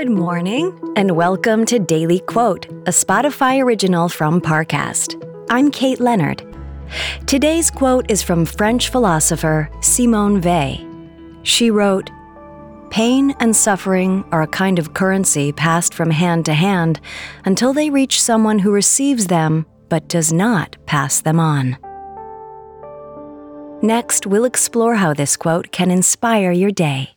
Good morning, and welcome to Daily Quote, a Spotify original from Parcast. I'm Kate Leonard. Today's quote is from French philosopher Simone Weil. She wrote, Pain and suffering are a kind of currency passed from hand to hand until they reach someone who receives them but does not pass them on. Next, we'll explore how this quote can inspire your day.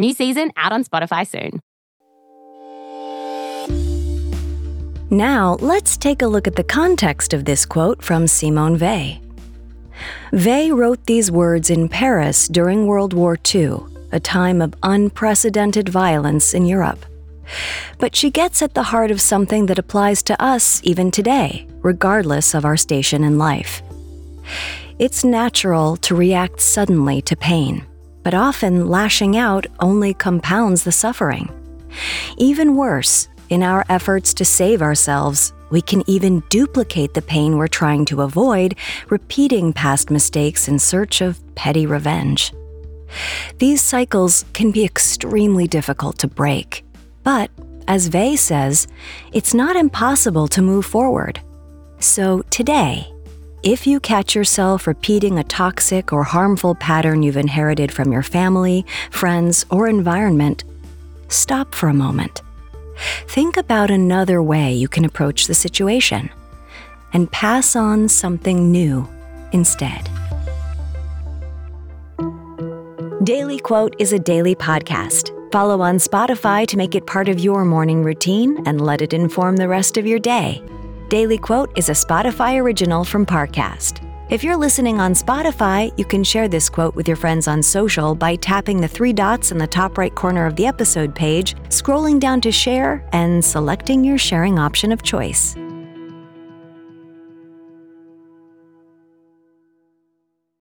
New season out on Spotify soon. Now, let's take a look at the context of this quote from Simone Weil. Weil wrote these words in Paris during World War II, a time of unprecedented violence in Europe. But she gets at the heart of something that applies to us even today, regardless of our station in life. It's natural to react suddenly to pain but often lashing out only compounds the suffering. Even worse, in our efforts to save ourselves, we can even duplicate the pain we're trying to avoid, repeating past mistakes in search of petty revenge. These cycles can be extremely difficult to break, but as Weil says, it's not impossible to move forward. So today, if you catch yourself repeating a toxic or harmful pattern you've inherited from your family, friends, or environment, stop for a moment. Think about another way you can approach the situation and pass on something new instead. Daily Quote is a daily podcast. Follow on Spotify to make it part of your morning routine and let it inform the rest of your day. Daily Quote is a Spotify original from Parcast. If you're listening on Spotify, you can share this quote with your friends on social by tapping the three dots in the top right corner of the episode page, scrolling down to share, and selecting your sharing option of choice.